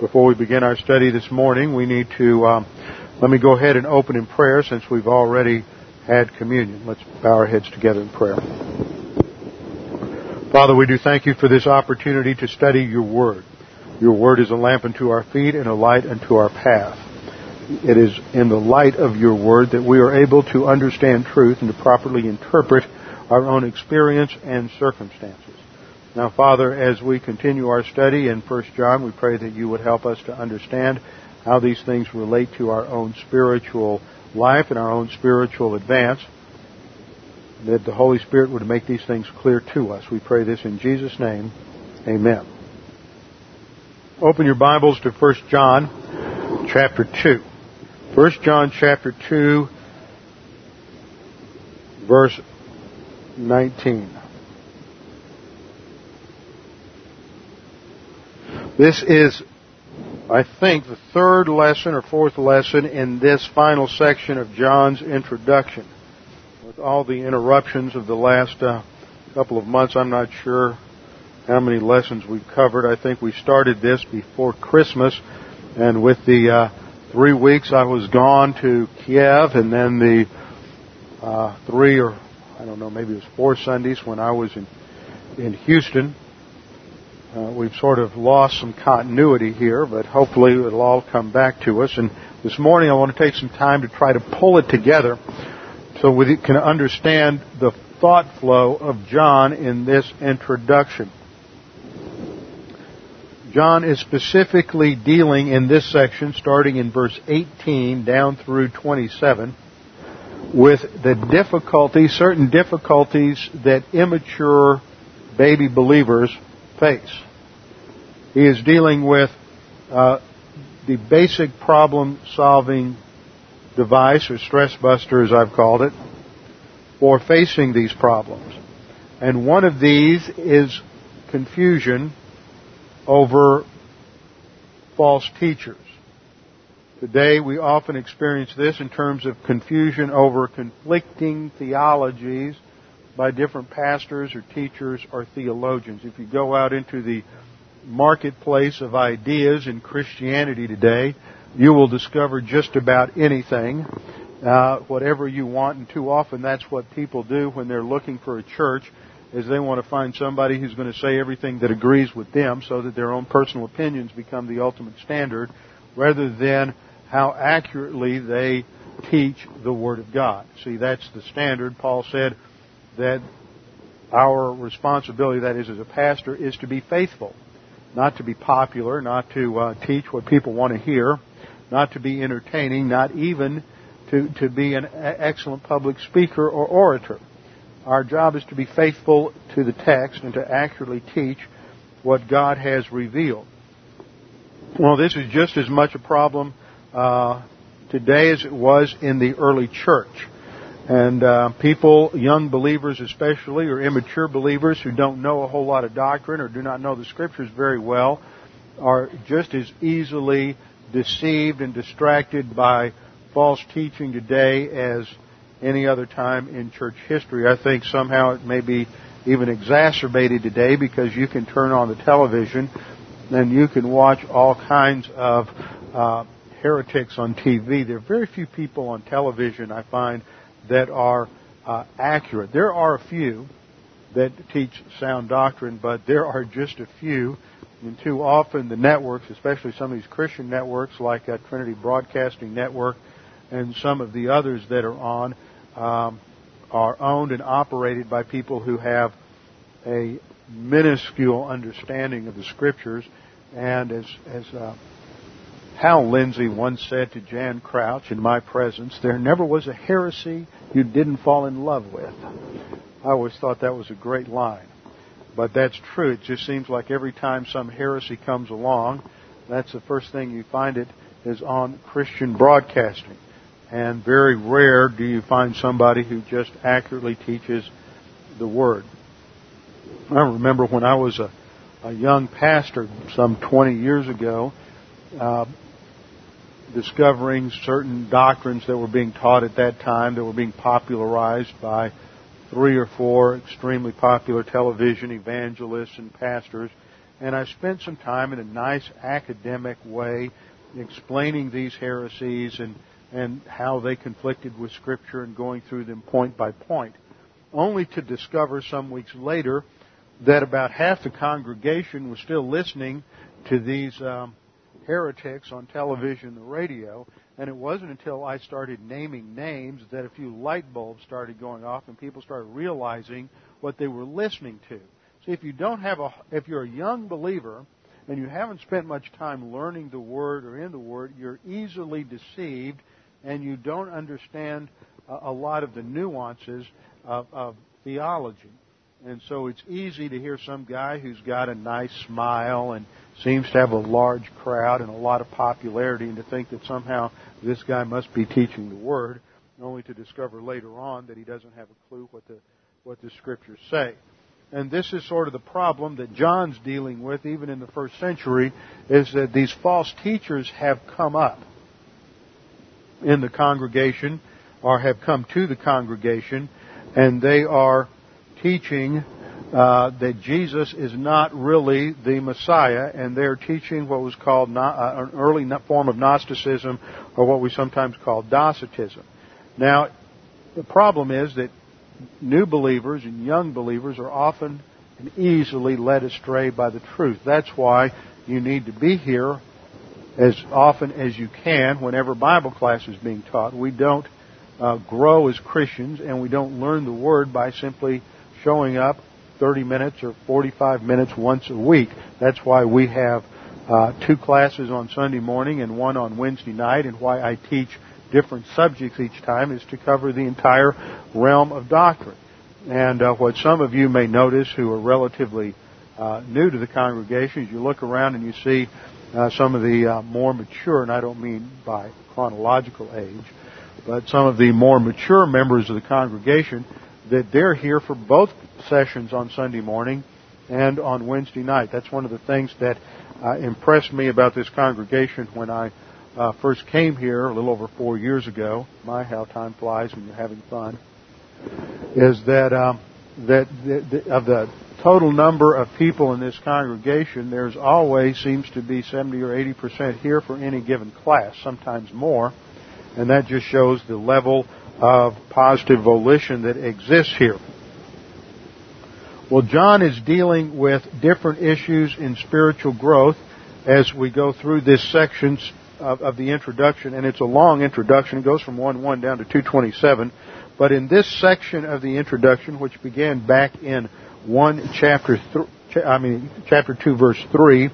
Before we begin our study this morning, we need to, um, let me go ahead and open in prayer since we've already had communion. Let's bow our heads together in prayer. Father, we do thank you for this opportunity to study your word. Your word is a lamp unto our feet and a light unto our path. It is in the light of your word that we are able to understand truth and to properly interpret our own experience and circumstances. Now, Father, as we continue our study in 1 John, we pray that you would help us to understand how these things relate to our own spiritual life and our own spiritual advance. That the Holy Spirit would make these things clear to us. We pray this in Jesus' name. Amen. Open your Bibles to 1 John chapter 2. 1 John chapter 2 verse 19. This is, I think, the third lesson or fourth lesson in this final section of John's introduction. With all the interruptions of the last uh, couple of months, I'm not sure how many lessons we've covered. I think we started this before Christmas, and with the uh, three weeks I was gone to Kiev, and then the uh, three or I don't know, maybe it was four Sundays when I was in in Houston. Uh, we've sort of lost some continuity here, but hopefully it'll all come back to us. And this morning I want to take some time to try to pull it together so we can understand the thought flow of John in this introduction. John is specifically dealing in this section, starting in verse 18 down through 27, with the difficulties, certain difficulties that immature baby believers face. He is dealing with uh, the basic problem solving device, or stress buster as I've called it, for facing these problems. And one of these is confusion over false teachers. Today we often experience this in terms of confusion over conflicting theologies by different pastors or teachers or theologians. If you go out into the marketplace of ideas in Christianity today, you will discover just about anything, uh, whatever you want, and too often that's what people do when they're looking for a church is they want to find somebody who's going to say everything that agrees with them so that their own personal opinions become the ultimate standard rather than how accurately they teach the Word of God. See, that's the standard. Paul said that our responsibility, that is as a pastor, is to be faithful. Not to be popular, not to uh, teach what people want to hear, not to be entertaining, not even to, to be an excellent public speaker or orator. Our job is to be faithful to the text and to accurately teach what God has revealed. Well, this is just as much a problem uh, today as it was in the early church. And uh, people, young believers especially, or immature believers who don't know a whole lot of doctrine or do not know the scriptures very well, are just as easily deceived and distracted by false teaching today as any other time in church history. I think somehow it may be even exacerbated today because you can turn on the television and you can watch all kinds of uh, heretics on TV. There are very few people on television, I find, that are uh, accurate. There are a few that teach sound doctrine, but there are just a few. And too often the networks, especially some of these Christian networks like uh, Trinity Broadcasting Network and some of the others that are on, um, are owned and operated by people who have a minuscule understanding of the scriptures. And as, as uh, Hal Lindsey once said to Jan Crouch in my presence, there never was a heresy you didn't fall in love with. I always thought that was a great line. But that's true. It just seems like every time some heresy comes along, that's the first thing you find it is on Christian broadcasting. And very rare do you find somebody who just accurately teaches the Word. I remember when I was a, a young pastor some 20 years ago, uh, discovering certain doctrines that were being taught at that time that were being popularized by three or four extremely popular television evangelists and pastors. And I spent some time in a nice academic way explaining these heresies and, and how they conflicted with Scripture and going through them point by point, only to discover some weeks later that about half the congregation was still listening to these um, heretics on television the radio. And it wasn't until I started naming names that a few light bulbs started going off and people started realizing what they were listening to. So if you don't have a, if you're a young believer and you haven't spent much time learning the Word or in the Word, you're easily deceived and you don't understand a, a lot of the nuances of, of theology. And so it's easy to hear some guy who's got a nice smile and seems to have a large crowd and a lot of popularity and to think that somehow this guy must be teaching the Word, only to discover later on that he doesn't have a clue what the, what the Scriptures say. And this is sort of the problem that John's dealing with even in the first century is that these false teachers have come up in the congregation or have come to the congregation and they are teaching uh, that Jesus is not really the Messiah, and they're teaching what was called uh, an early form of Gnosticism, or what we sometimes call Docetism. Now, the problem is that new believers and young believers are often and easily led astray by the truth. That's why you need to be here as often as you can whenever Bible class is being taught. We don't uh, grow as Christians, and we don't learn the Word by simply showing up 30 minutes or 45 minutes once a week. That's why we have uh, two classes on Sunday morning and one on Wednesday night, and why I teach different subjects each time is to cover the entire realm of doctrine. And uh, what some of you may notice who are relatively uh, new to the congregation is you look around and you see uh, some of the uh, more mature, and I don't mean by chronological age, but some of the more mature members of the congregation that they're here for both sessions on Sunday morning and on Wednesday night. That's one of the things that uh, impressed me about this congregation when I uh, first came here a little over four years ago. My, how time flies when you're having fun. Is that um, that the, the, of the total number of people in this congregation, there's always seems to be 70 or 80 percent here for any given class, sometimes more, and that just shows the level of positive volition that exists here. Well, John is dealing with different issues in spiritual growth as we go through this section of, of, the introduction, and it's a long introduction. It goes from 1 1 down to 227. But in this section of the introduction, which began back in 1 chapter, th- I mean, chapter 2 verse 3,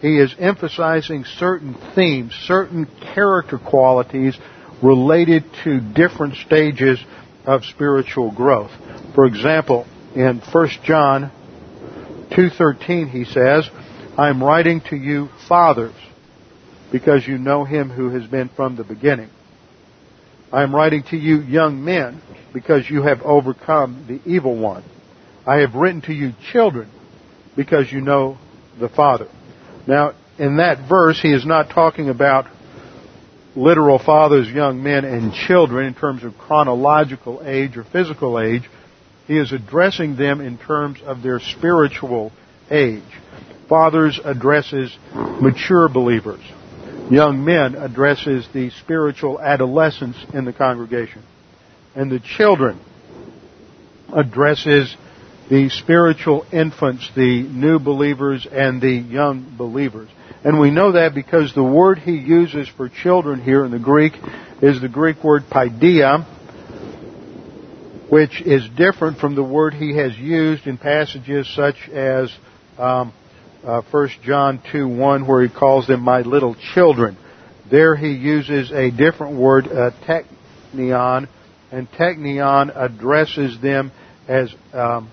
he is emphasizing certain themes, certain character qualities related to different stages of spiritual growth. For example, in 1 John 2:13 he says, "I am writing to you fathers because you know him who has been from the beginning. I am writing to you young men because you have overcome the evil one. I have written to you children because you know the Father." Now, in that verse he is not talking about literal fathers, young men, and children in terms of chronological age or physical age. He is addressing them in terms of their spiritual age. Fathers addresses mature believers. Young men addresses the spiritual adolescents in the congregation. And the children addresses the spiritual infants, the new believers, and the young believers. And we know that because the word he uses for children here in the Greek is the Greek word paidion, which is different from the word he has used in passages such as um, uh, 1 John 2 1, where he calls them my little children. There he uses a different word, uh, teknion, and teknion addresses them as um,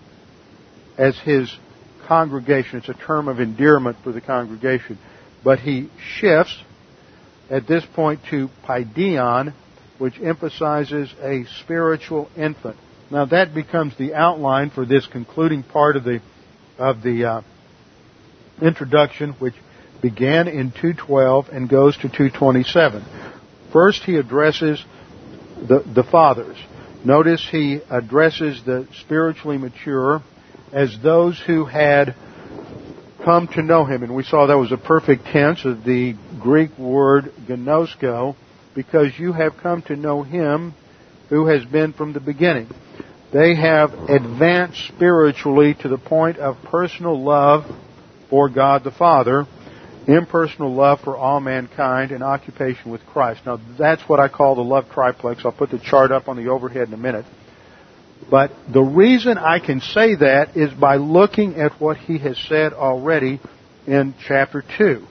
as his congregation. It's a term of endearment for the congregation. But he shifts at this point to paidion, which emphasizes a spiritual infant. Now that becomes the outline for this concluding part of the of the uh, introduction, which began in 212 and goes to 227. First, he addresses the, the fathers. Notice he addresses the spiritually mature as those who had come to know him. And we saw that was a perfect tense of the Greek word gnosko, because you have come to know him who has been from the beginning. They have advanced spiritually to the point of personal love for God the Father, impersonal love for all mankind, and occupation with Christ. Now that's what I call the love triplex. I'll put the chart up on the overhead in a minute. But the reason I can say that is by looking at what he has said already in chapter 2.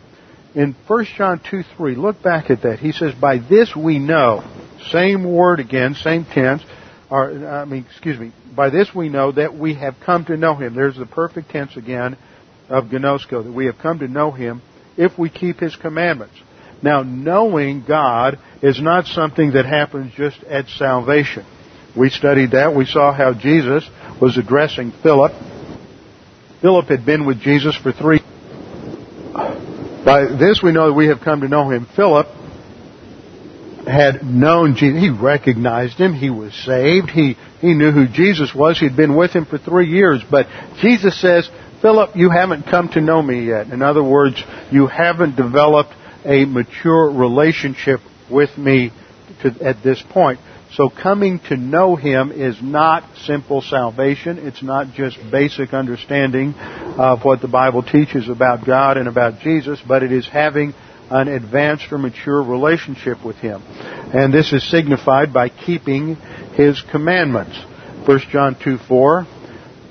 In 1 John 2 3, look back at that. He says, By this we know, same word again, same tense, or, I mean, excuse me, by this we know that we have come to know him. There's the perfect tense again of gnosko, that we have come to know him if we keep his commandments. Now, knowing God is not something that happens just at salvation. We studied that. We saw how Jesus was addressing Philip. Philip had been with Jesus for three. By this we know that we have come to know him. Philip had known Jesus. He recognized him. He was saved. He, he knew who Jesus was. He'd been with him for three years. But Jesus says, Philip, you haven't come to know me yet. In other words, you haven't developed a mature relationship with me to, at this point. So coming to know Him is not simple salvation. It's not just basic understanding of what the Bible teaches about God and about Jesus, but it is having an advanced or mature relationship with Him. And this is signified by keeping His commandments. 1 John 2 4,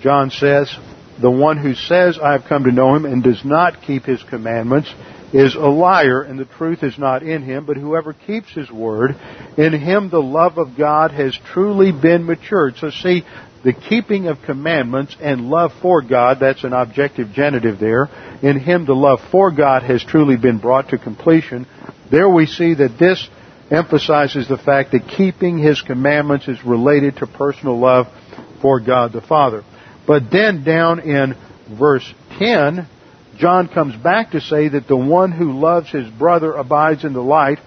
John says, The one who says, I have come to know Him and does not keep His commandments is a liar and the truth is not in him, but whoever keeps his word, in him the love of God has truly been matured. So see, the keeping of commandments and love for God, that's an objective genitive there, in him the love for God has truly been brought to completion. There we see that this emphasizes the fact that keeping his commandments is related to personal love for God the Father. But then down in verse 10, John comes back to say that the one who loves his brother abides in the light,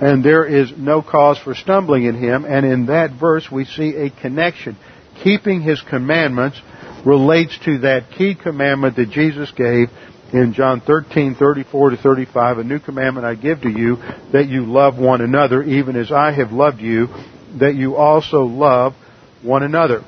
and there is no cause for stumbling in him. And in that verse, we see a connection. Keeping his commandments relates to that key commandment that Jesus gave in John 13, 34 to 35. A new commandment I give to you, that you love one another, even as I have loved you, that you also love one another.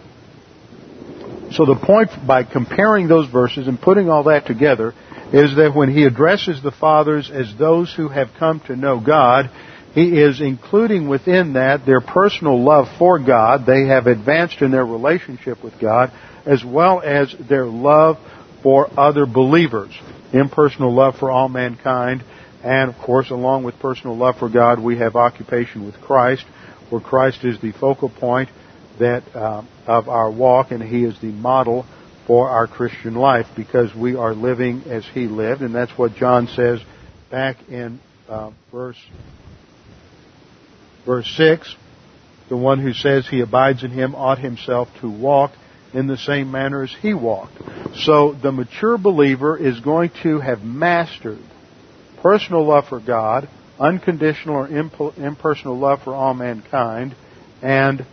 So the point by comparing those verses and putting all that together is that when he addresses the fathers as those who have come to know God, he is including within that their personal love for God. They have advanced in their relationship with God, as well as their love for other believers. Impersonal love for all mankind. And of course, along with personal love for God, we have occupation with Christ, where Christ is the focal point that uh, of our walk, and He is the model for our Christian life because we are living as He lived, and that's what John says back in uh, verse verse six. The one who says he abides in Him ought himself to walk in the same manner as He walked. So the mature believer is going to have mastered personal love for God, unconditional or impersonal love for all mankind, and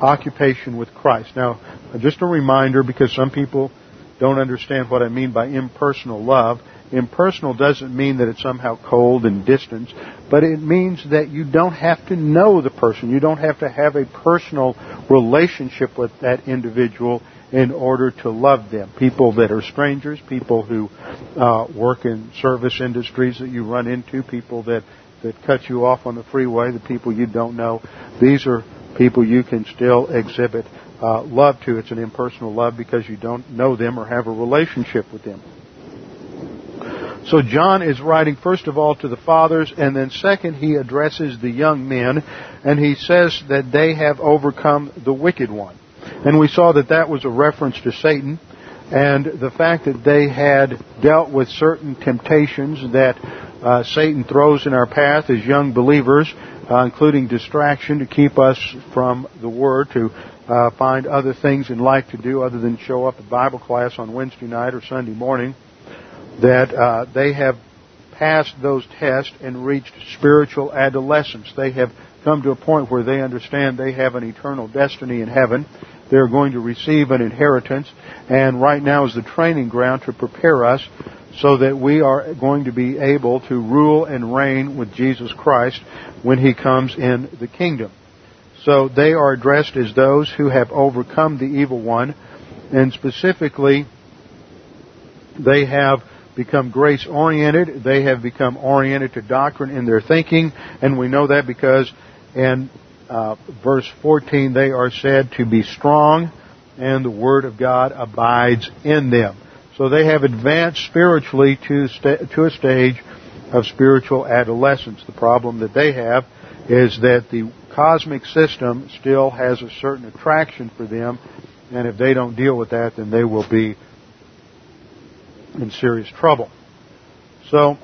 occupation with Christ. Now, just a reminder because some people don't understand what I mean by impersonal love. Impersonal doesn't mean that it's somehow cold and distant, but it means that you don't have to know the person. You don't have to have a personal relationship with that individual in order to love them. People that are strangers, people who uh, work in service industries that you run into, people that, that cut you off on the freeway, the people you don't know. These are people you can still exhibit uh, love to. It's an impersonal love because you don't know them or have a relationship with them. So John is writing first of all to the fathers, and then second he addresses the young men, and he says that they have overcome the wicked one. And we saw that that was a reference to Satan, and the fact that they had dealt with certain temptations that uh, Satan throws in our path as young believers, uh, including distraction to keep us from the Word, to uh, find other things in life to do other than show up at Bible class on Wednesday night or Sunday morning, that uh, they have passed those tests and reached spiritual adolescence. They have come to a point where they understand they have an eternal destiny in heaven. They're going to receive an inheritance, and right now is the training ground to prepare us so that we are going to be able to rule and reign with Jesus Christ when He comes in the kingdom. So they are addressed as those who have overcome the evil one, and specifically, they have become grace oriented, they have become oriented to doctrine in their thinking, and we know that because in uh, verse 14 they are said to be strong, and the Word of God abides in them. So they have advanced spiritually to, to a stage of spiritual adolescence. The problem that they have is that the cosmic system still has a certain attraction for them, and if they don't deal with that, then they will be in serious trouble. So,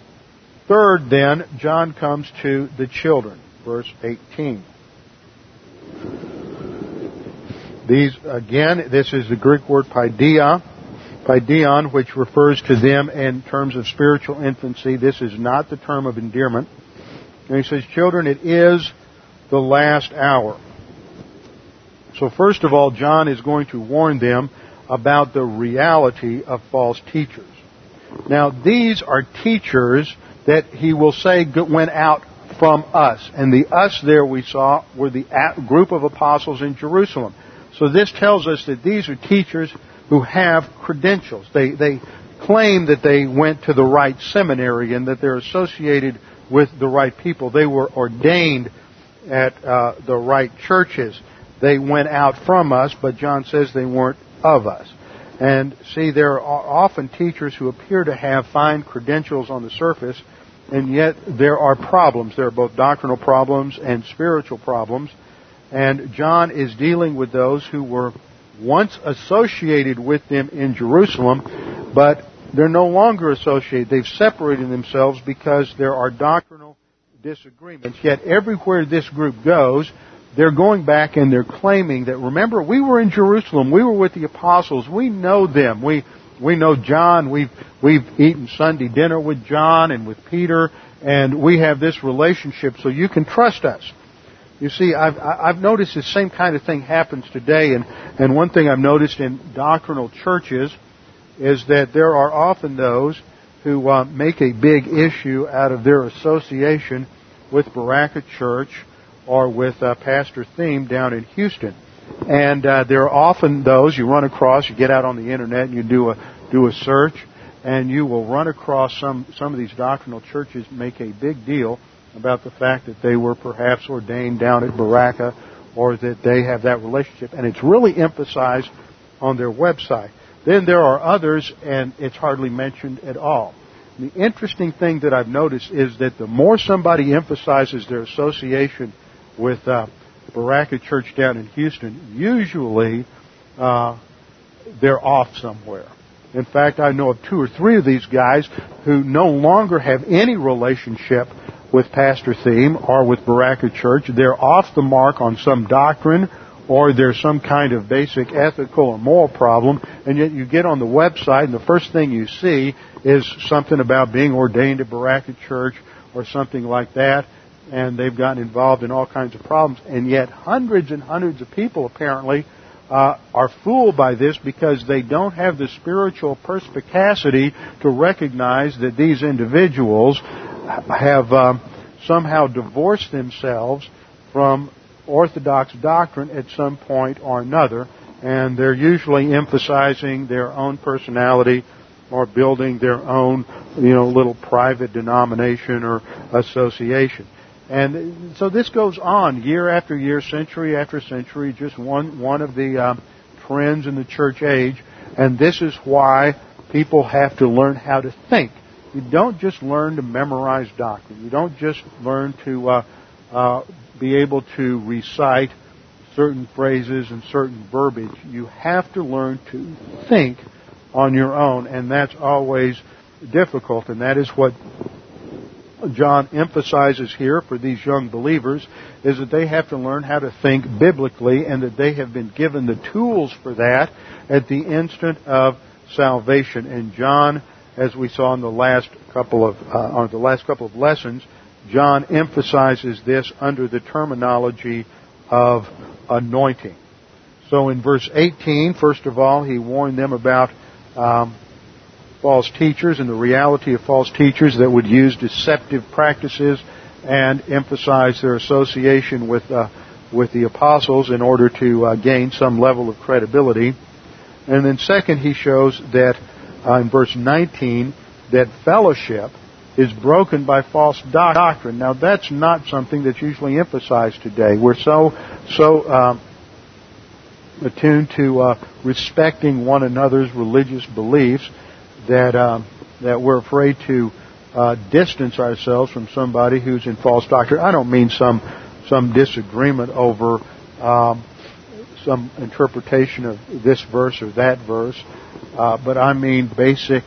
third then, John comes to the children, verse 18. These, again, this is the Greek word paidion, paidion, which refers to them in terms of spiritual infancy. This is not the term of endearment. And he says, children, it is the last hour. So first of all, John is going to warn them about the reality of false teachers. Now, these are teachers that he will say went out from us. And the us there we saw were the group of apostles in Jerusalem. So this tells us that these are teachers who have credentials. They, they claim that they went to the right seminary and that they're associated with the right people. They were ordained at uh, the right churches. They went out from us, but John says they weren't of us. And see, there are often teachers who appear to have fine credentials on the surface, and yet there are problems. There are both doctrinal problems and spiritual problems. And John is dealing with those who were once associated with them in Jerusalem, but they're no longer associated. They've separated themselves because there are doctrinal disagreements. Yet everywhere this group goes, they're going back and they're claiming that, remember, we were in Jerusalem. We were with the apostles. We know them. We, we know John. We've, we've eaten Sunday dinner with John and with Peter, and we have this relationship, so you can trust us. You see, I've, I've noticed the same kind of thing happens today, and, and one thing I've noticed in doctrinal churches is that there are often those who uh, make a big issue out of their association with Berachah Church or with uh, Pastor Thieme down in Houston. And uh, there are often those you run across. You get out on the internet and you do a do a search, and you will run across some some of these doctrinal churches make a big deal about the fact that they were perhaps ordained down at Berachah or that they have that relationship. And it's really emphasized on their website. Then there are others, and it's hardly mentioned at all. The interesting thing that I've noticed is that the more somebody emphasizes their association with uh, Berachah Church down in Houston, usually uh, they're off somewhere. In fact, I know of two or three of these guys who no longer have any relationship with Pastor Thieme or with Berachah Church. They're off the mark on some doctrine or there's some kind of basic ethical or moral problem, and yet you get on the website and the first thing you see is something about being ordained at Berachah Church or something like that, and they've gotten involved in all kinds of problems. And yet, hundreds and hundreds of people apparently uh, are fooled by this because they don't have the spiritual perspicacity to recognize that these individuals have um, somehow divorced themselves from Orthodox doctrine at some point or another, and they're usually emphasizing their own personality or building their own, you know, little private denomination or association. And so this goes on year after year, century after century, just one, one of the um, trends in the church age. And this is why people have to learn how to think. You don't just learn to memorize doctrine. You don't just learn to uh, uh, be able to recite certain phrases and certain verbiage. You have to learn to think on your own, and that's always difficult, and that is what John emphasizes here for these young believers is that they have to learn how to think biblically and that they have been given the tools for that at the instant of salvation. And John, as we saw in the last couple of uh, the last couple of lessons, John emphasizes this under the terminology of anointing. So in verse 18, first of all, he warned them about um, false teachers and the reality of false teachers that would use deceptive practices and emphasize their association with uh, with the apostles in order to uh, gain some level of credibility. And then second, he shows that uh, in verse 19 that fellowship is broken by false doctrine. Now that's not something that's usually emphasized today. We're so so um, attuned to uh, respecting one another's religious beliefs that um, that we're afraid to uh, distance ourselves from somebody who's in false doctrine. I don't mean some some disagreement over um, some interpretation of this verse or that verse, uh, but I mean basic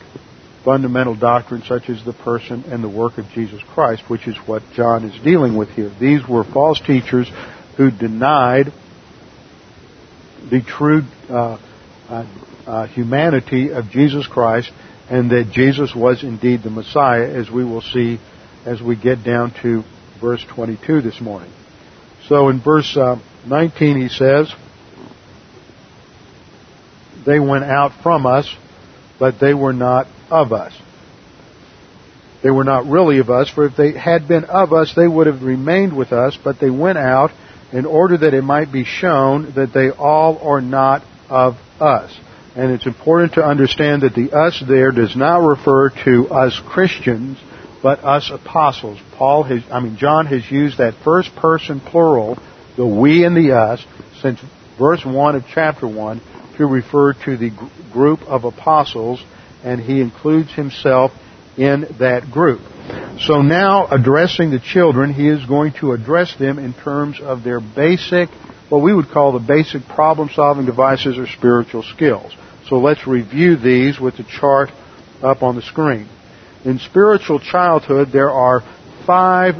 fundamental doctrine such as the person and the work of Jesus Christ, which is what John is dealing with here. These were false teachers who denied the true uh, uh, uh humanity of Jesus Christ and that Jesus was indeed the Messiah, as we will see as we get down to verse 22 this morning. So in verse uh, 19 he says, They went out from us, but they were not of us. They were not really of us, for if they had been of us, they would have remained with us, but they went out in order that it might be shown that they all are not of us. And it's important to understand that the us there does not refer to us Christians, but us apostles. Paul has, I mean, John has used that first person plural, the we and the us, since verse 1 of chapter 1 to refer to the group of apostles, and he includes himself in that group. So now, addressing the children, he is going to address them in terms of their basic, what we would call the basic problem solving devices or spiritual skills. So let's review these with the chart up on the screen. In spiritual childhood, there are five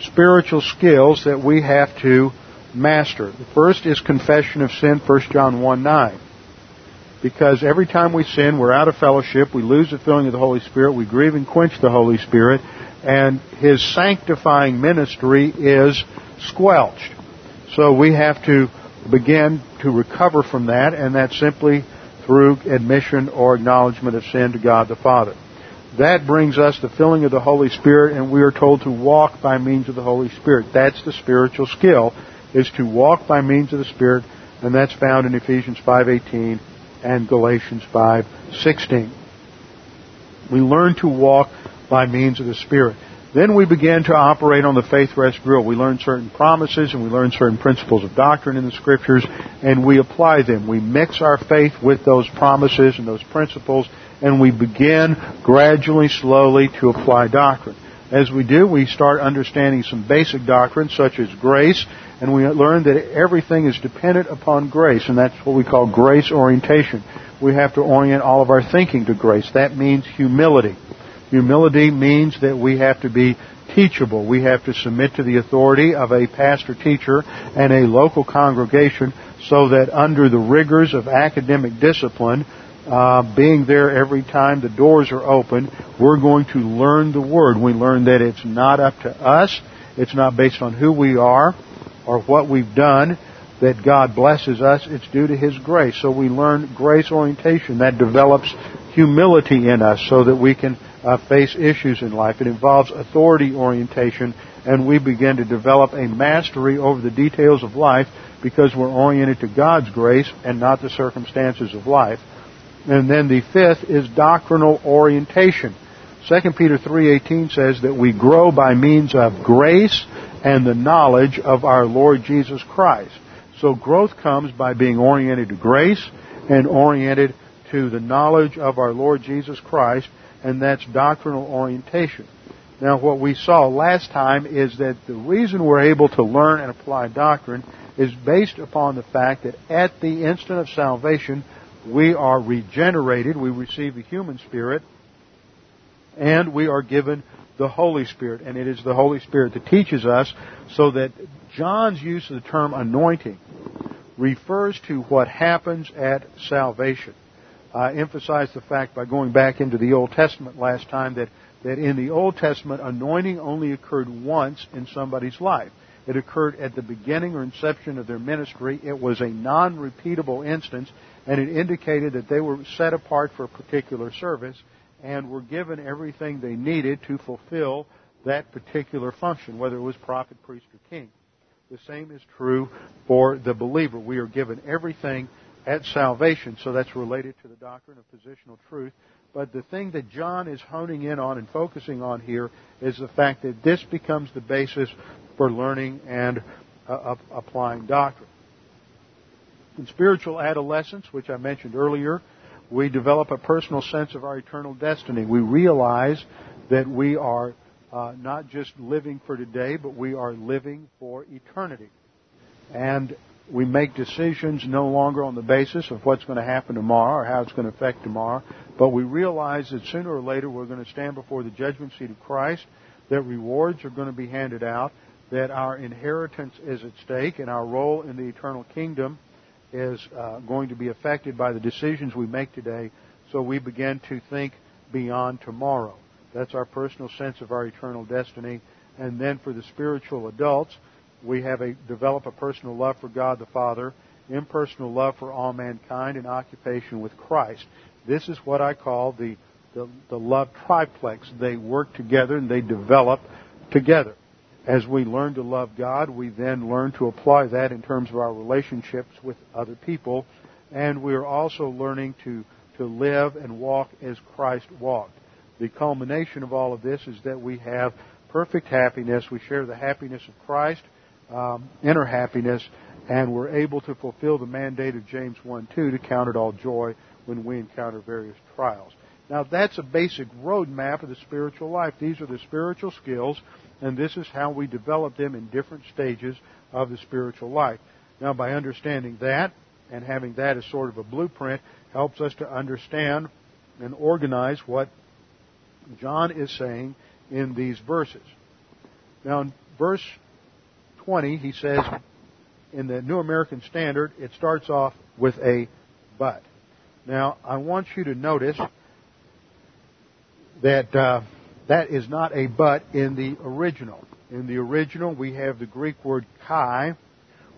spiritual skills that we have to master. The first is confession of sin, 1 John 1 9. Because every time we sin, we're out of fellowship, we lose the filling of the Holy Spirit, we grieve and quench the Holy Spirit, and His sanctifying ministry is squelched. So we have to begin to recover from that, and that's simply through admission or acknowledgement of sin to God the Father. That brings us the filling of the Holy Spirit, and we are told to walk by means of the Holy Spirit. That's the spiritual skill, is to walk by means of the Spirit, and that's found in Ephesians 5.18 and Galatians 5.16. We learn to walk by means of the Spirit. Then we begin to operate on the faith rest drill. We learn certain promises and we learn certain principles of doctrine in the scriptures and we apply them. We mix our faith with those promises and those principles and we begin gradually, slowly to apply doctrine. As we do, we start understanding some basic doctrines such as grace and we learn that everything is dependent upon grace and that's what we call grace orientation. We have to orient all of our thinking to grace. That means humility. Humility means that we have to be teachable. We have to submit to the authority of a pastor teacher and a local congregation so that under the rigors of academic discipline, uh, being there every time the doors are open. We're going to learn the Word. We learn that it's not up to us. It's not based on who we are or what we've done that God blesses us. It's due to His grace. So we learn grace orientation that develops humility in us so that we can uh, face issues in life. It involves authority orientation and we begin to develop a mastery over the details of life because we're oriented to God's grace and not the circumstances of life. And then the fifth is doctrinal orientation. 2 Peter 3:18 says that we grow by means of grace and the knowledge of our Lord Jesus Christ. So growth comes by being oriented to grace and oriented to the knowledge of our Lord Jesus Christ, and that's doctrinal orientation. Now, what we saw last time is that the reason we're able to learn and apply doctrine is based upon the fact that at the instant of salvation, we are regenerated, we receive the human spirit, and we are given the Holy Spirit. And it is the Holy Spirit that teaches us so that John's use of the term anointing refers to what happens at salvation. I emphasized the fact by going back into the Old Testament last time that, that in the Old Testament, anointing only occurred once in somebody's life. It occurred at the beginning or inception of their ministry. It was a non-repeatable instance, and it indicated that they were set apart for a particular service and were given everything they needed to fulfill that particular function, whether it was prophet, priest, or king. The same is true for the believer. We are given everything at salvation, so that's related to the doctrine of positional truth. But the thing that John is honing in on and focusing on here is the fact that this becomes the basis for learning and uh, applying doctrine. In spiritual adolescence, which I mentioned earlier, we develop a personal sense of our eternal destiny. We realize that we are uh, not just living for today, but we are living for eternity. And we make decisions no longer on the basis of what's going to happen tomorrow or how it's going to affect tomorrow, but we realize that sooner or later we're going to stand before the judgment seat of Christ, that rewards are going to be handed out, that our inheritance is at stake, and our role in the eternal kingdom is uh, going to be affected by the decisions we make today. So we begin to think beyond tomorrow. That's our personal sense of our eternal destiny. And then for the spiritual adults, we have a develop a personal love for God the Father, impersonal love for all mankind, and occupation with Christ. This is what I call the, the, the love triplex. They work together and they develop together. As we learn to love God, we then learn to apply that in terms of our relationships with other people. And we are also learning to, to live and walk as Christ walked. The culmination of all of this is that we have perfect happiness. We share the happiness of Christ, um, inner happiness, and we're able to fulfill the mandate of James 1 2 to count it all joy when we encounter various trials. Now, that's a basic roadmap of the spiritual life. These are the spiritual skills and this is how we develop them in different stages of the spiritual life. Now, by understanding that and having that as sort of a blueprint helps us to understand and organize what John is saying in these verses. Now, in verse 20, he says, in the New American Standard, it starts off with a but. Now, I want you to notice that uh, that is not a but in the original. In the original, we have the Greek word kai,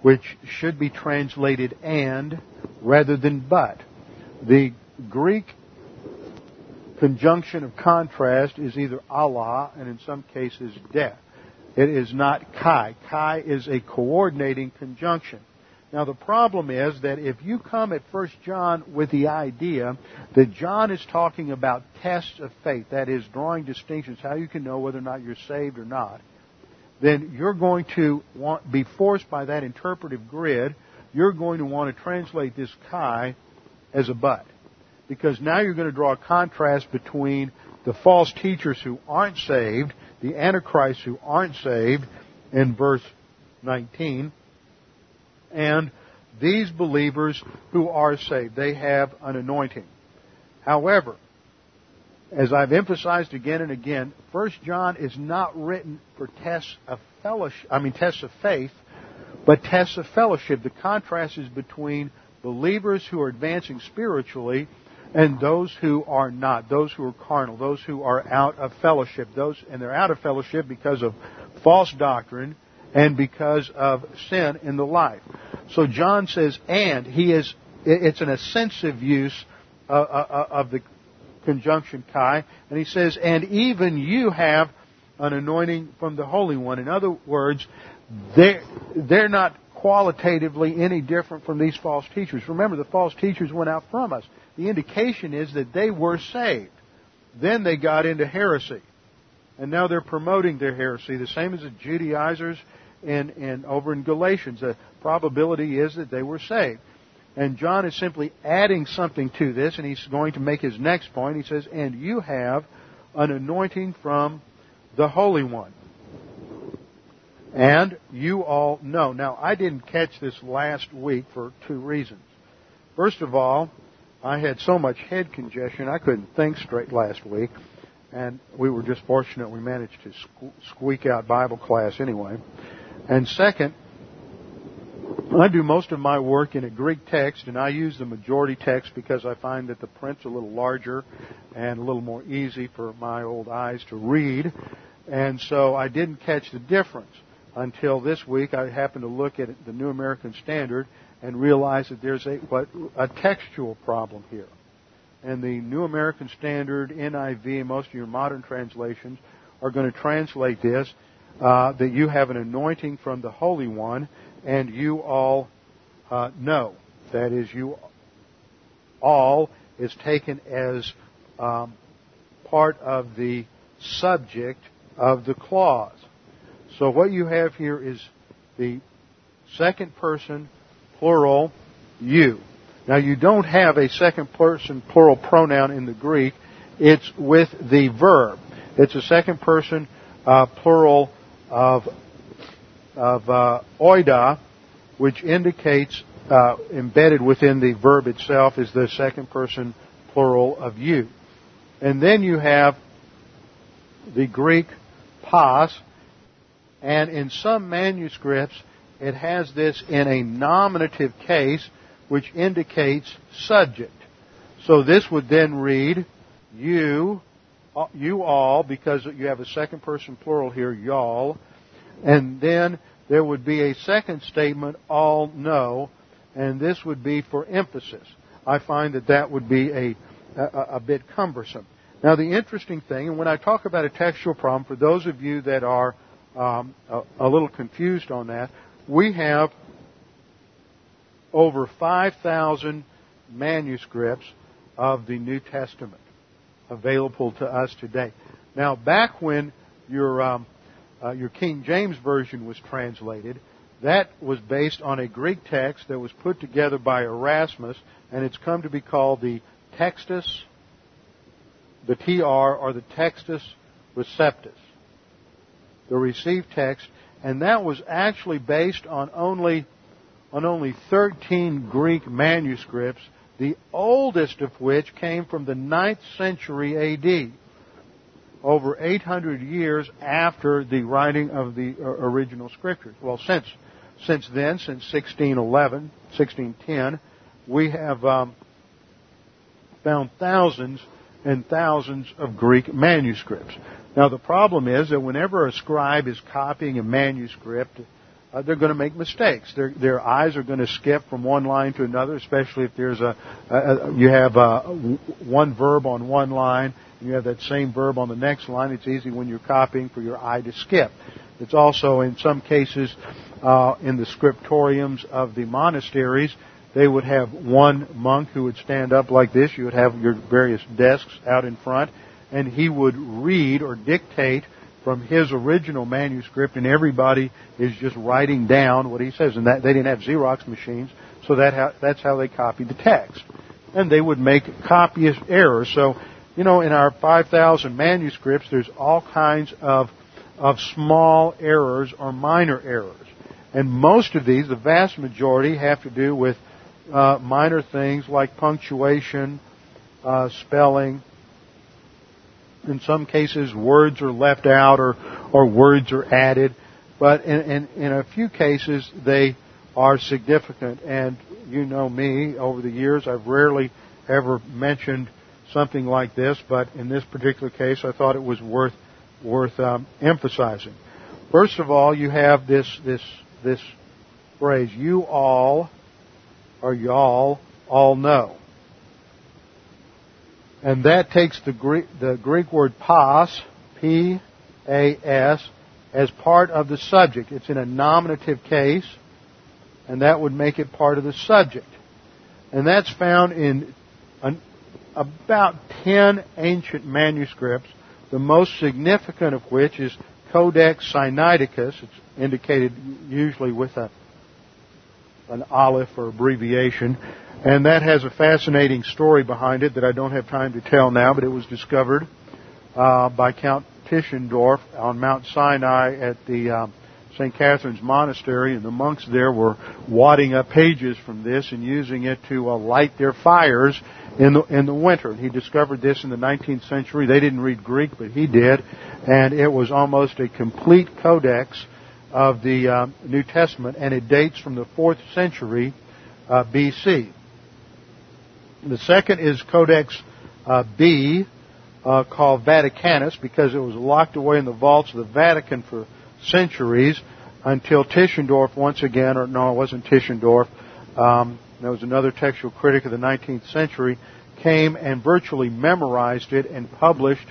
which should be translated and rather than but. The Greek conjunction of contrast is either alla and in some cases death. It is not kai. Kai is a coordinating conjunction. Now the problem is that if you come at 1 John with the idea that John is talking about tests of faith, that is drawing distinctions, how you can know whether or not you're saved or not, then you're going to want, be forced by that interpretive grid, you're going to want to translate this kai as a but. Because now you're going to draw a contrast between the false teachers who aren't saved, the antichrists who aren't saved, in verse 19, and these believers who are saved. They have an anointing. However, as I've emphasized again and again, First John is not written for tests of fellowship, I mean tests of faith, but tests of fellowship. The contrast is between believers who are advancing spiritually and those who are not, those who are carnal, those who are out of fellowship, those, and they're out of fellowship because of false doctrine and because of sin in the life. So John says, and he is, it's an ascensive use of, of the conjunction kai, and he says, and even you have an anointing from the Holy One. In other words, they're, they're not qualitatively any different from these false teachers. Remember, the false teachers went out from us. The indication is that they were saved. Then they got into heresy. And now they're promoting their heresy, the same as the Judaizers in, in, over in Galatians. The probability is that they were saved. And John is simply adding something to this, and he's going to make his next point. He says, And you have an anointing from the Holy One. And you all know. Now, I didn't catch this last week for two reasons. First of all, I had so much head congestion I couldn't think straight last week, and we were just fortunate we managed to squeak out Bible class anyway. And second, I do most of my work in a Greek text, and I use the majority text because I find that the print's a little larger and a little more easy for my old eyes to read. And so I didn't catch the difference until this week I happened to look at the New American Standard and realize that there's a, what, a textual problem here. And the New American Standard, NIV, most of your modern translations are going to translate this uh, that you have an anointing from the Holy One, and you all uh, know. That is, you all is taken as um, part of the subject of the clause. So what you have here is the second person plural you. Now you don't have a second person plural pronoun in the Greek. It's with the verb. It's a second person uh, plural of of uh, oida, which indicates uh, embedded within the verb itself is the second person plural of you. And then you have the Greek pas, and in some manuscripts, it has this in a nominative case, which indicates subject. So this would then read, you, you all, because you have a second person plural here, y'all. And then there would be a second statement, all know, and this would be for emphasis. I find that that would be a, a, a bit cumbersome. Now, the interesting thing, and when I talk about a textual problem, for those of you that are um, a, a little confused on that, we have over 5,000 manuscripts of the New Testament available to us today. Now, back when your um, uh, your King James version was translated, that was based on a Greek text that was put together by Erasmus, and it's come to be called the Textus the TR or the Textus Receptus, the received text, and that was actually based on only on only 13 Greek manuscripts, the oldest of which came from the 9th century AD, over 800 years after the writing of the uh, original scriptures. Well, since since then, since 1611, 1610, we have um, found thousands and thousands of Greek manuscripts. Now the problem is that whenever a scribe is copying a manuscript, uh, they're going to make mistakes. Their, their eyes are going to skip from one line to another, especially if there's a, a, a you have a, one verb on one line and you have that same verb on the next line. It's easy when you're copying for your eye to skip. It's also in some cases uh, in the scriptoriums of the monasteries they would have one monk who would stand up like this. You would have your various desks out in front, and he would read or dictate from his original manuscript, and everybody is just writing down what he says. And that they didn't have Xerox machines, so that how, that's how they copied the text. And they would make copyist errors. So, you know, in our 5,000 manuscripts, there's all kinds of of small errors or minor errors. And most of these, the vast majority, have to do with uh, minor things like punctuation, uh, spelling. In some cases, words are left out or, or words are added. But in, in, in a few cases, they are significant. And you know me, over the years, I've rarely ever mentioned something like this, but in this particular case, I thought it was worth worth um, emphasizing. First of all, you have this this this phrase: "You all, or y'all, all know," and that takes the Greek the Greek word pas, p a s, as part of the subject. It's in a nominative case, and that would make it part of the subject. And that's found in an, about 10 ancient manuscripts, the most significant of which is Codex Sinaiticus. It's indicated usually with a, an aleph or abbreviation. And that has a fascinating story behind it that I don't have time to tell now, but it was discovered uh, by Count Tischendorf on Mount Sinai at the uh, St. Catherine's Monastery, and the monks there were wadding up pages from this and using it to uh, light their fires in the in the winter. And he discovered this in the 19th century. They didn't read Greek, but he did, and it was almost a complete codex of the uh, New Testament, and it dates from the fourth century uh, BC. The second is Codex uh, B, uh, called Vaticanus, because it was locked away in the vaults of the Vatican for centuries until Tischendorf once again, or no, it wasn't Tischendorf, um, there was another textual critic of the 19th century, came and virtually memorized it and published.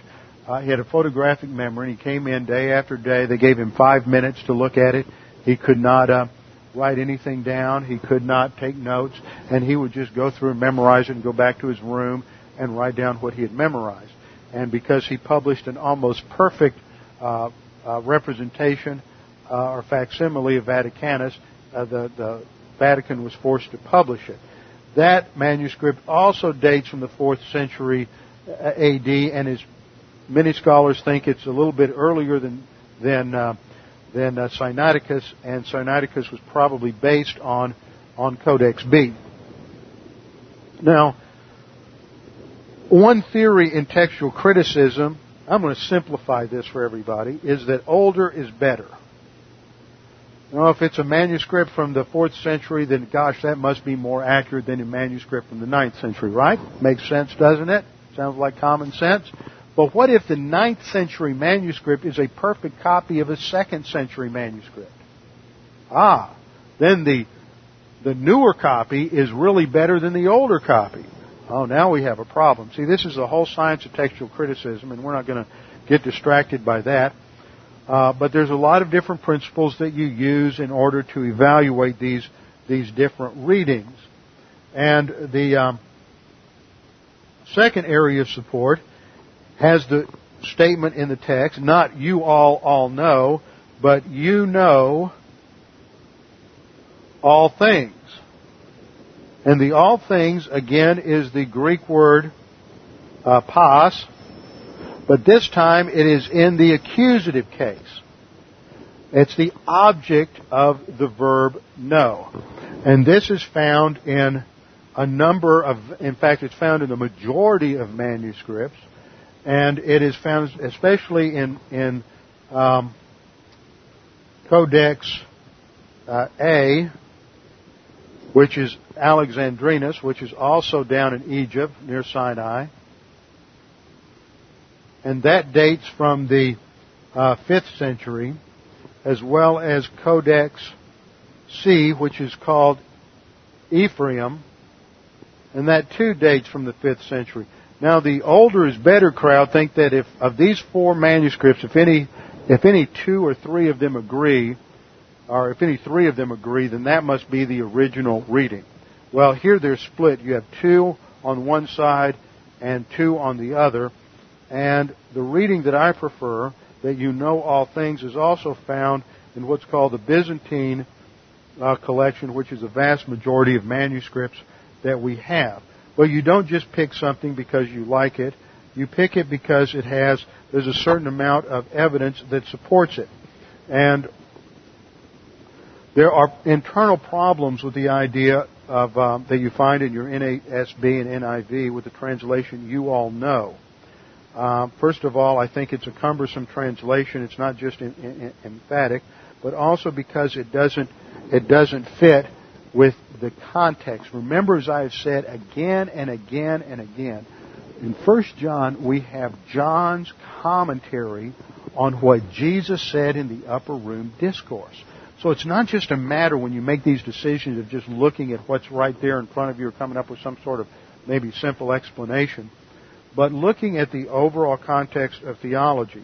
Uh, he had a photographic memory. He came in day after day. They gave him five minutes to look at it. He could not uh, write anything down. He could not take notes, and he would just go through and memorize it and go back to his room and write down what he had memorized. And because he published an almost perfect uh, uh, representation uh, or facsimile of Vaticanus, uh, the, the Vatican was forced to publish it. That manuscript also dates from the 4th century AD and is, many scholars think it's a little bit earlier than, than, uh, than uh, Sinaiticus, and Sinaiticus was probably based on, on Codex B. Now, one theory in textual criticism I'm going to simplify this for everybody, is that older is better. Know, if it's a manuscript from the 4th century, then gosh, that must be more accurate than a manuscript from the 9th century, right? Makes sense, doesn't it? Sounds like common sense. But what if the 9th century manuscript is a perfect copy of a 2nd century manuscript? Ah, then the, the newer copy is really better than the older copy. Oh, now we have a problem. See, this is the whole science of textual criticism, and we're not going to get distracted by that. Uh, but there's a lot of different principles that you use in order to evaluate these these different readings. And the um, second area of support has the statement in the text, not you all all know, but you know all things. And the all things, again, is the Greek word uh, pas, but this time it is in the accusative case. It's the object of the verb know. And this is found in a number of, in fact, it's found in the majority of manuscripts, and it is found especially in, in um, Codex uh, A, which is Alexandrinus, which is also down in Egypt near Sinai. And that dates from the uh, 5th century, as well as Codex C, which is called Ephraim, and that too dates from the 5th century. Now the older is better crowd think that if of these four manuscripts, if any, if any two or three of them agree, or if any three of them agree, then that must be the original reading. Well, here they're split. You have two on one side and two on the other. And the reading that I prefer, that you know all things, is also found in what's called the Byzantine uh, collection, which is a vast majority of manuscripts that we have. Well, you don't just pick something because you like it. You pick it because it has, there's a certain amount of evidence that supports it. And there are internal problems with the idea of um, that you find in your NASB and NIV with the translation "you all know." Uh, first of all, I think it's a cumbersome translation. It's not just in, in, emphatic, but also because it doesn't it doesn't fit with the context. Remember, as I have said again and again and again, in 1 John we have John's commentary on what Jesus said in the upper room discourse. So it's not just a matter when you make these decisions of just looking at what's right there in front of you or coming up with some sort of maybe simple explanation, but looking at the overall context of theology.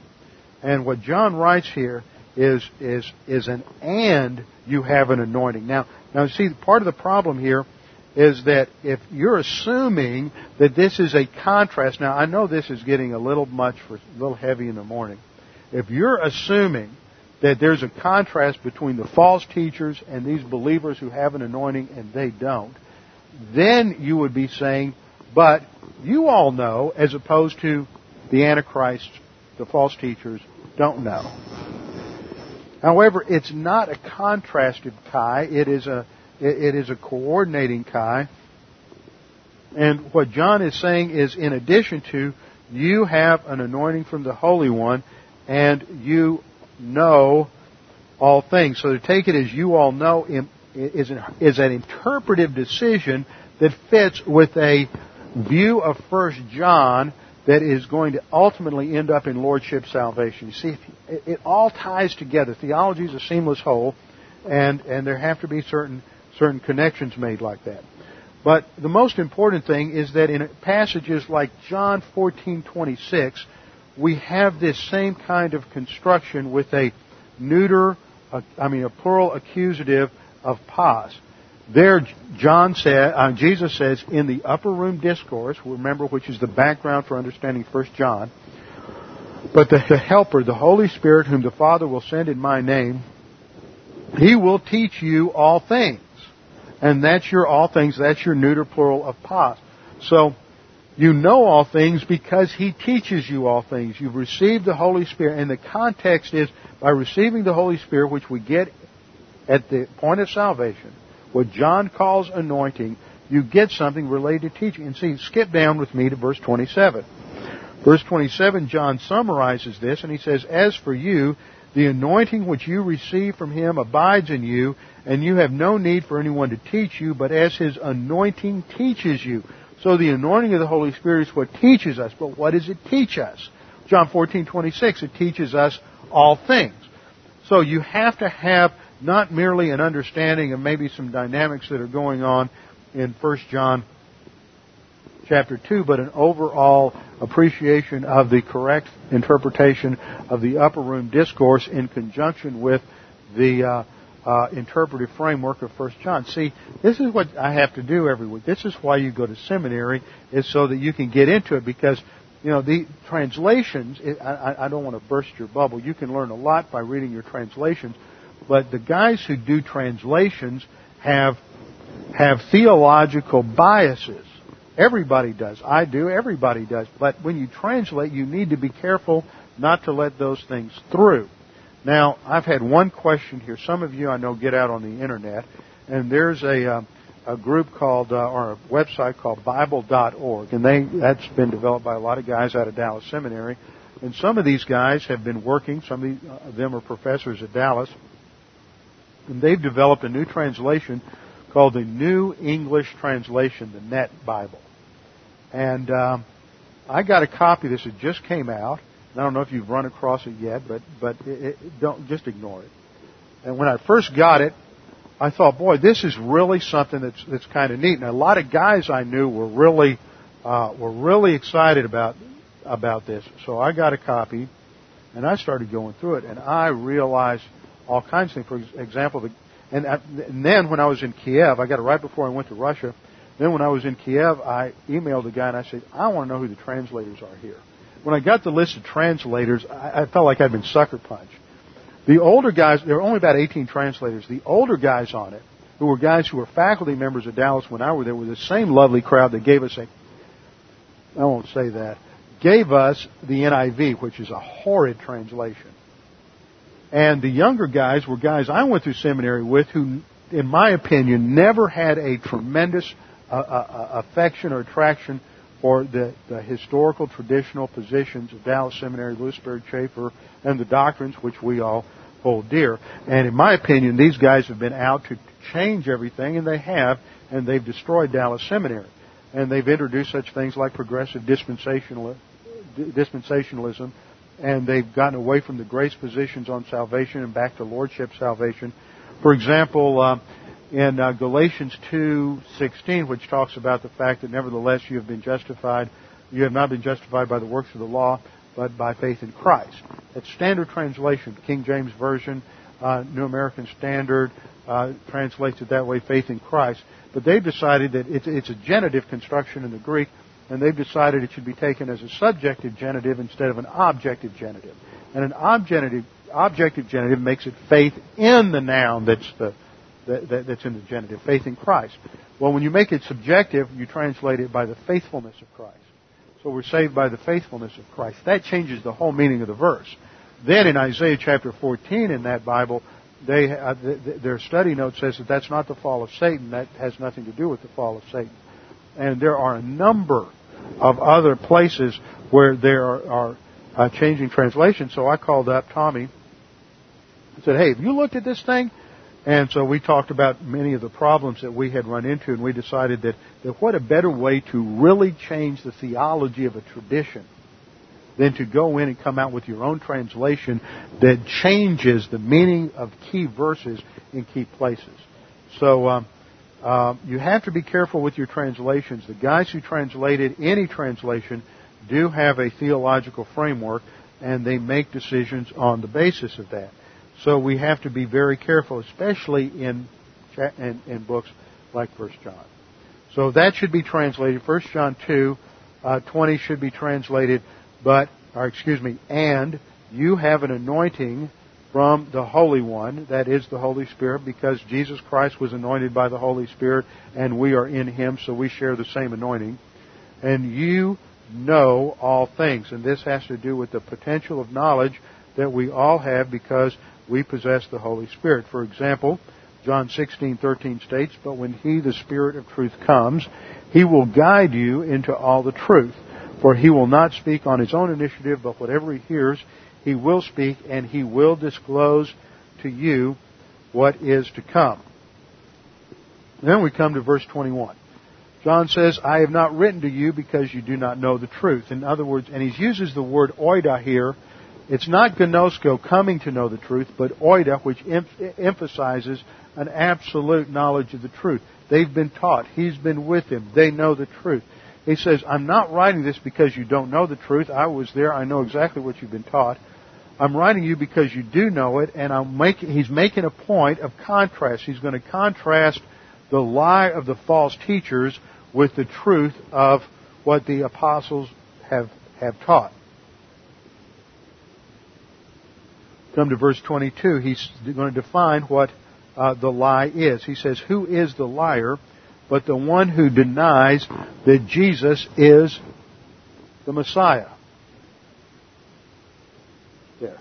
And what John writes here is is is an and you have an anointing. Now now see part of the problem here is that if you're assuming that this is a contrast, now I know this is getting a little much for a little heavy in the morning. If you're assuming that there's a contrast between the false teachers and these believers who have an anointing and they don't, then you would be saying, but you all know, as opposed to the Antichrist, the false teachers don't know. However, it's not a contrasted kai. It is a it is a coordinating kai. And what John is saying is, in addition to, you have an anointing from the Holy One, and you know all things. So to take it as you all know is an, is an interpretive decision that fits with a view of First John that is going to ultimately end up in lordship salvation. You see, it, all ties together. Theology is a seamless whole, and and there have to be certain certain connections made like that. But the most important thing is that in passages like John 14:26, we have this same kind of construction with a neuter, I mean a plural accusative of pas. There, John said, uh, Jesus says in the upper room discourse, remember, which is the background for understanding First John. But the, the Helper, the Holy Spirit, whom the Father will send in my name, He will teach you all things. And that's your all things. That's your neuter plural of pas. So, you know all things because He teaches you all things. You've received the Holy Spirit. And the context is by receiving the Holy Spirit, which we get at the point of salvation, what John calls anointing, you get something related to teaching. And see, skip down with me to verse 27. Verse 27, John summarizes this and he says, As for you, the anointing which you receive from him abides in you, and you have no need for anyone to teach you, but as his anointing teaches you. So the anointing of the Holy Spirit is what teaches us. But what does it teach us? John 14:26 it teaches us all things. So you have to have not merely an understanding of maybe some dynamics that are going on in 1 John chapter 2, but an overall appreciation of the correct interpretation of the upper room discourse in conjunction with the uh, uh, interpretive framework of 1 John. See, this is what I have to do every week. This is why you go to seminary, is so that you can get into it because, you know, the translations, I, I don't want to burst your bubble. You can learn a lot by reading your translations, but the guys who do translations have have theological biases. Everybody does. I do. Everybody does. But when you translate, you need to be careful not to let those things through. Now, I've had one question here. Some of you I know get out on the internet, and there's a uh, a group called uh, or a website called Bible.org, and they that's been developed by a lot of guys out of Dallas Seminary, and some of these guys have been working. Some of them are professors at Dallas, and they've developed a new translation called the New English Translation, the Net Bible. And um, I got a copy of this. It just came out. I don't know if you've run across it yet, but but it, it, don't just ignore it. And when I first got it, I thought, boy, this is really something that's that's kind of neat. And a lot of guys I knew were really uh, were really excited about about this. So I got a copy, and I started going through it, and I realized all kinds of things. For example, the, and, and then when I was in Kiev, I got it right before I went to Russia. Then when I was in Kiev, I emailed the guy and I said, I want to know who the translators are here. When I got the list of translators, I, I felt like I'd been sucker punched. The older guys, there were only about 18 translators. The older guys on it, who were guys who were faculty members of Dallas when I were there, were the same lovely crowd that gave us a, I won't say that, gave us the NIV, which is a horrid translation. And the younger guys were guys I went through seminary with who, in my opinion, never had a tremendous uh, uh, uh, affection or attraction for the, the historical traditional positions of Dallas Seminary, Lewis Sperry Chafer, and the doctrines which we all hold dear. And in my opinion, these guys have been out to change everything, and they have, and they've destroyed Dallas Seminary. And they've introduced such things like progressive dispensational, dispensationalism, and they've gotten away from the grace positions on salvation and back to lordship salvation. For example, uh, in uh, Galatians 2:16, which talks about the fact that nevertheless you have been justified, you have not been justified by the works of the law, but by faith in Christ. It's standard translation, King James Version, uh, New American Standard uh, translates it that way, faith in Christ. But they've decided that it's, it's a genitive construction in the Greek, and they've decided it should be taken as a subjective genitive instead of an objective genitive. And an objective, objective genitive makes it faith in the noun that's the that, that, that's in the genitive, faith in Christ. Well, when you make it subjective, you translate it by the faithfulness of Christ. So we're saved by the faithfulness of Christ. That changes the whole meaning of the verse. Then in Isaiah chapter 14 in that Bible, they, uh, th- their study note says that that's not the fall of Satan. That has nothing to do with the fall of Satan. And there are a number of other places where there are, are uh, changing translations. So I called up Tommy and said, "Hey, have you looked at this thing?" And so we talked about many of the problems that we had run into, and we decided that, that what a better way to really change the theology of a tradition than to go in and come out with your own translation that changes the meaning of key verses in key places. So um, uh, you have to be careful with your translations. The guys who translated any translation do have a theological framework, and they make decisions on the basis of that. So we have to be very careful, especially in, in, in books like First John. So that should be translated. First John 2, uh, 20 should be translated, but, or excuse me, and you have an anointing from the Holy One, that is the Holy Spirit, because Jesus Christ was anointed by the Holy Spirit and we are in Him, so we share the same anointing. And you know all things. And this has to do with the potential of knowledge that we all have because we possess the Holy Spirit. For example, John 16:13 states, "But when he, the Spirit of truth comes, he will guide you into all the truth, for he will not speak on his own initiative, but whatever he hears, he will speak and he will disclose to you what is to come." Then we come to verse 21. John says, I have not written to you because you do not know the truth. In other words, and he uses the word oida here it's not gnosko, coming to know the truth, but oida, which em- emphasizes an absolute knowledge of the truth. They've been taught. He's been with them. They know the truth. He says, I'm not writing this because you don't know the truth. I was there. I know exactly what you've been taught. I'm writing you because you do know it, and I'm making, he's making a point of contrast. He's going to contrast the lie of the false teachers with the truth of what the apostles have, have taught. come to verse 22, he's going to define what uh, the lie is. He says, Who is the liar but the one who denies that Jesus is the Messiah? There.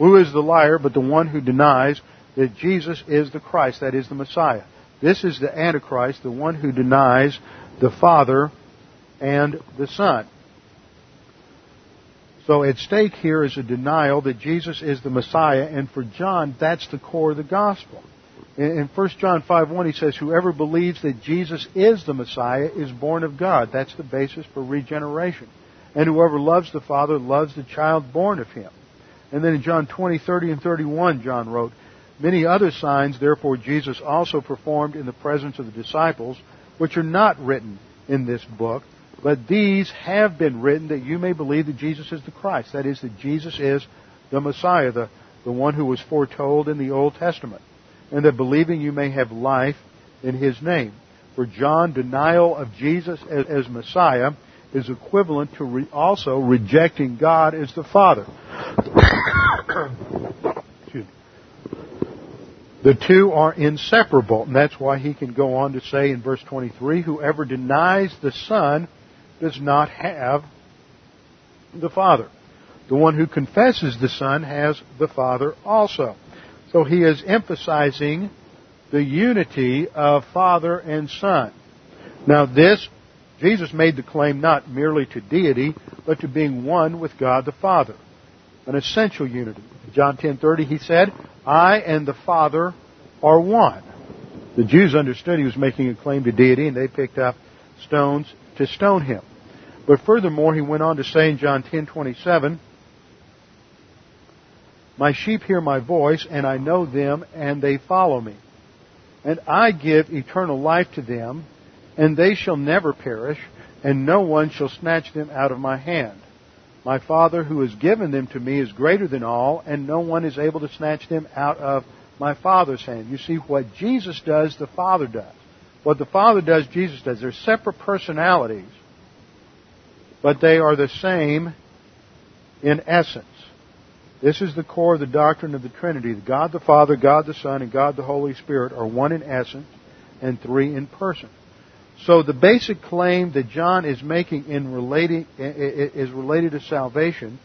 Who is the liar but the one who denies that Jesus is the Christ, that is the Messiah? This is the Antichrist, the one who denies the Father and the Son. So at stake here is a denial that Jesus is the Messiah, and for John, that's the core of the gospel. In 1 John 5 1, he says, Whoever believes that Jesus is the Messiah is born of God. That's the basis for regeneration. And whoever loves the Father loves the child born of him. And then in John 20, 30, and 31, John wrote, Many other signs, therefore, Jesus also performed in the presence of the disciples, which are not written in this book, but these have been written that you may believe that Jesus is the Christ. That is, that Jesus is the Messiah, the, the one who was foretold in the Old Testament. And that believing you may have life in His name. For John, denial of Jesus as, as Messiah is equivalent to re, also rejecting God as the Father. The two are inseparable, and that's why he can go on to say in verse 23, whoever denies the Son does not have the Father. The one who confesses the Son has the Father also. So he is emphasizing the unity of Father and Son. Now this, Jesus made the claim not merely to deity, but to being one with God the Father. An essential unity. John 10:30 he said, "I and the Father are one." The Jews understood he was making a claim to deity and they picked up stones to stone him. But furthermore, he went on to say in John 10:27, "My sheep hear my voice, and I know them, and they follow me. And I give eternal life to them, and they shall never perish, and no one shall snatch them out of my hand. My Father who has given them to me is greater than all, and no one is able to snatch them out of my Father's hand. You see, what Jesus does, the Father does. What the Father does, Jesus does. They're separate personalities, but they are the same in essence. This is the core of the doctrine of the Trinity. God the Father, God the Son, and God the Holy Spirit are one in essence and three in person. So the basic claim that John is making in relating is related to salvation,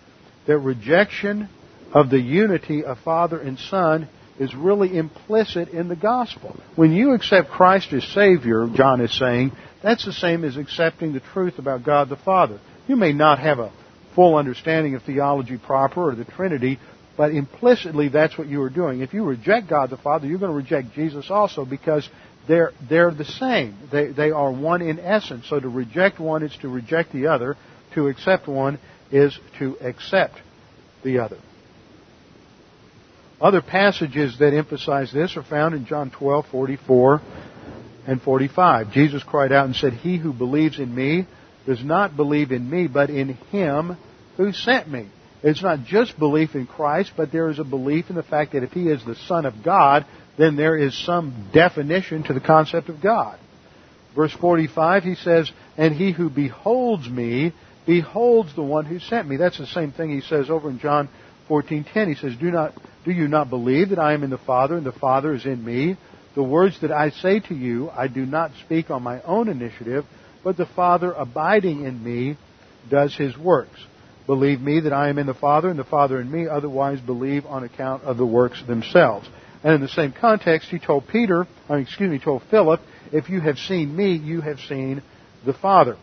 that rejection of the unity of Father and Son is really implicit in the gospel. When you accept Christ as Savior, John is saying, that's the same as accepting the truth about God the Father. You may not have a full understanding of theology proper or the Trinity, but implicitly that's what you are doing. If you reject God the Father, you're going to reject Jesus also because they're, they're the same. They, they are one in essence. So to reject one is to reject the other. To accept one is to accept the other. Other passages that emphasize this are found in John 12, 44 and 45. Jesus cried out and said, He who believes in me does not believe in me, but in him who sent me. It's not just belief in Christ, but there is a belief in the fact that if he is the Son of God, then there is some definition to the concept of God. Verse 45, he says, And he who beholds me beholds the one who sent me. That's the same thing he says over in John 14:10. He says, "Do not do you not believe that I am in the Father and the Father is in me? The words that I say to you, I do not speak on my own initiative, but the Father abiding in me does his works. Believe me that I am in the Father and the Father in me, otherwise believe on account of the works themselves." And in the same context, he told Peter, I mean, excuse me, told Philip, if you have seen me, you have seen the Father.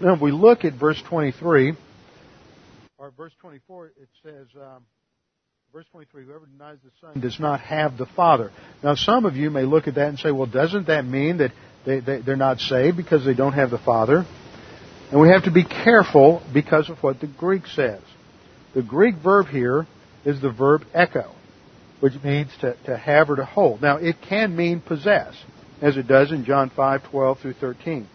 Now, if we look at verse 23, or verse 24, it says, um, verse 23, whoever denies the Son does not have the Father. Now, some of you may look at that and say, well, doesn't that mean that they, they, they're not saved because they don't have the Father? And we have to be careful because of what the Greek says. The Greek verb here is the verb echo which means to, to have or to hold. Now, it can mean possess, as it does in John 5, 12 through 13.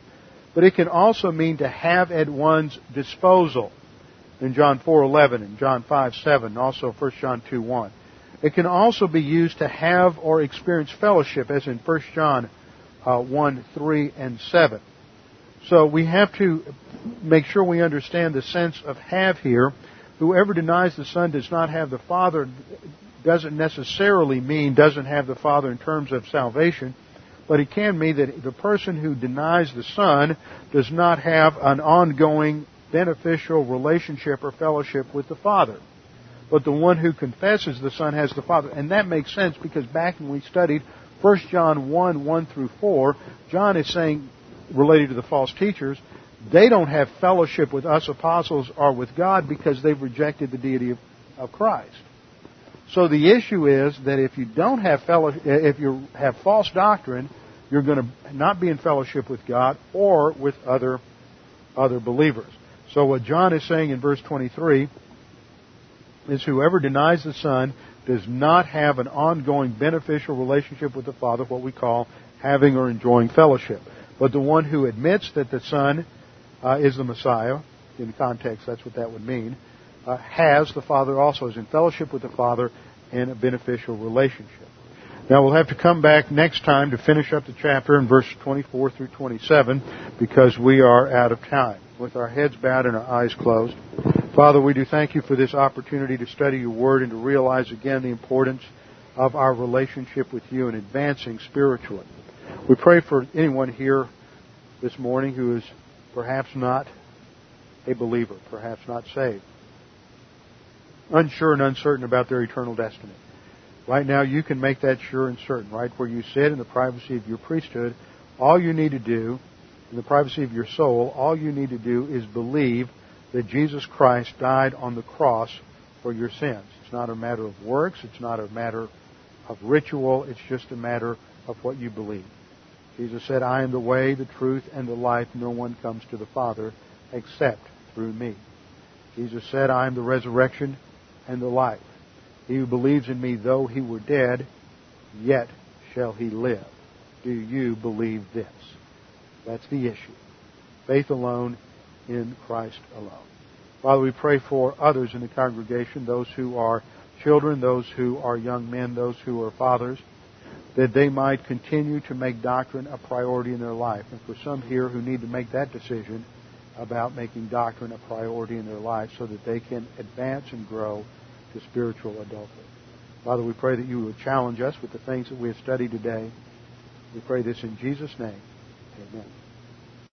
But it can also mean to have at one's disposal in John 4, 11 and John 5, 7, and also 1 John 2, 1. It can also be used to have or experience fellowship, as in 1 John uh, 1, 3, and 7. So we have to make sure we understand the sense of have here. Whoever denies the Son does not have the Father doesn't necessarily mean doesn't have the Father in terms of salvation, but it can mean that the person who denies the Son does not have an ongoing beneficial relationship or fellowship with the Father. But the one who confesses the Son has the Father. And that makes sense because back when we studied 1 John 1, 1 through 4, John is saying, related to the false teachers, they don't have fellowship with us apostles or with God because they've rejected the deity of, of Christ. So the issue is that if you don't have fellowship, if you have false doctrine, you're going to not be in fellowship with God or with other other believers. So what John is saying in verse 23 is whoever denies the Son does not have an ongoing beneficial relationship with the Father, what we call having or enjoying fellowship. But the one who admits that the Son uh, is the Messiah, in context that's what that would mean, uh, has, the Father also is in fellowship with the Father in a beneficial relationship. Now we'll have to come back next time to finish up the chapter in verse 24 through 27 because we are out of time. With our heads bowed and our eyes closed. Father, we do thank you for this opportunity to study your word and to realize again the importance of our relationship with you and advancing spiritually. We pray for anyone here this morning who is perhaps not a believer, perhaps not saved unsure and uncertain about their eternal destiny. Right now, you can make that sure and certain. Right where you sit in the privacy of your priesthood, all you need to do, in the privacy of your soul, all you need to do is believe that Jesus Christ died on the cross for your sins. It's not a matter of works. It's not a matter of ritual. It's just a matter of what you believe. Jesus said, I am the way, the truth, and the life. No one comes to the Father except through me. Jesus said, I am the resurrection and the life. He who believes in me, though he were dead, yet shall he live. Do you believe this? That's the issue. Faith alone in Christ alone. Father, we pray for others in the congregation, those who are children, those who are young men, those who are fathers, that they might continue to make doctrine a priority in their life. And for some here who need to make that decision about making doctrine a priority in their life so that they can advance and grow to spiritual adulthood. Father, we pray that you would challenge us with the things that we have studied today. We pray this in Jesus' name. Amen.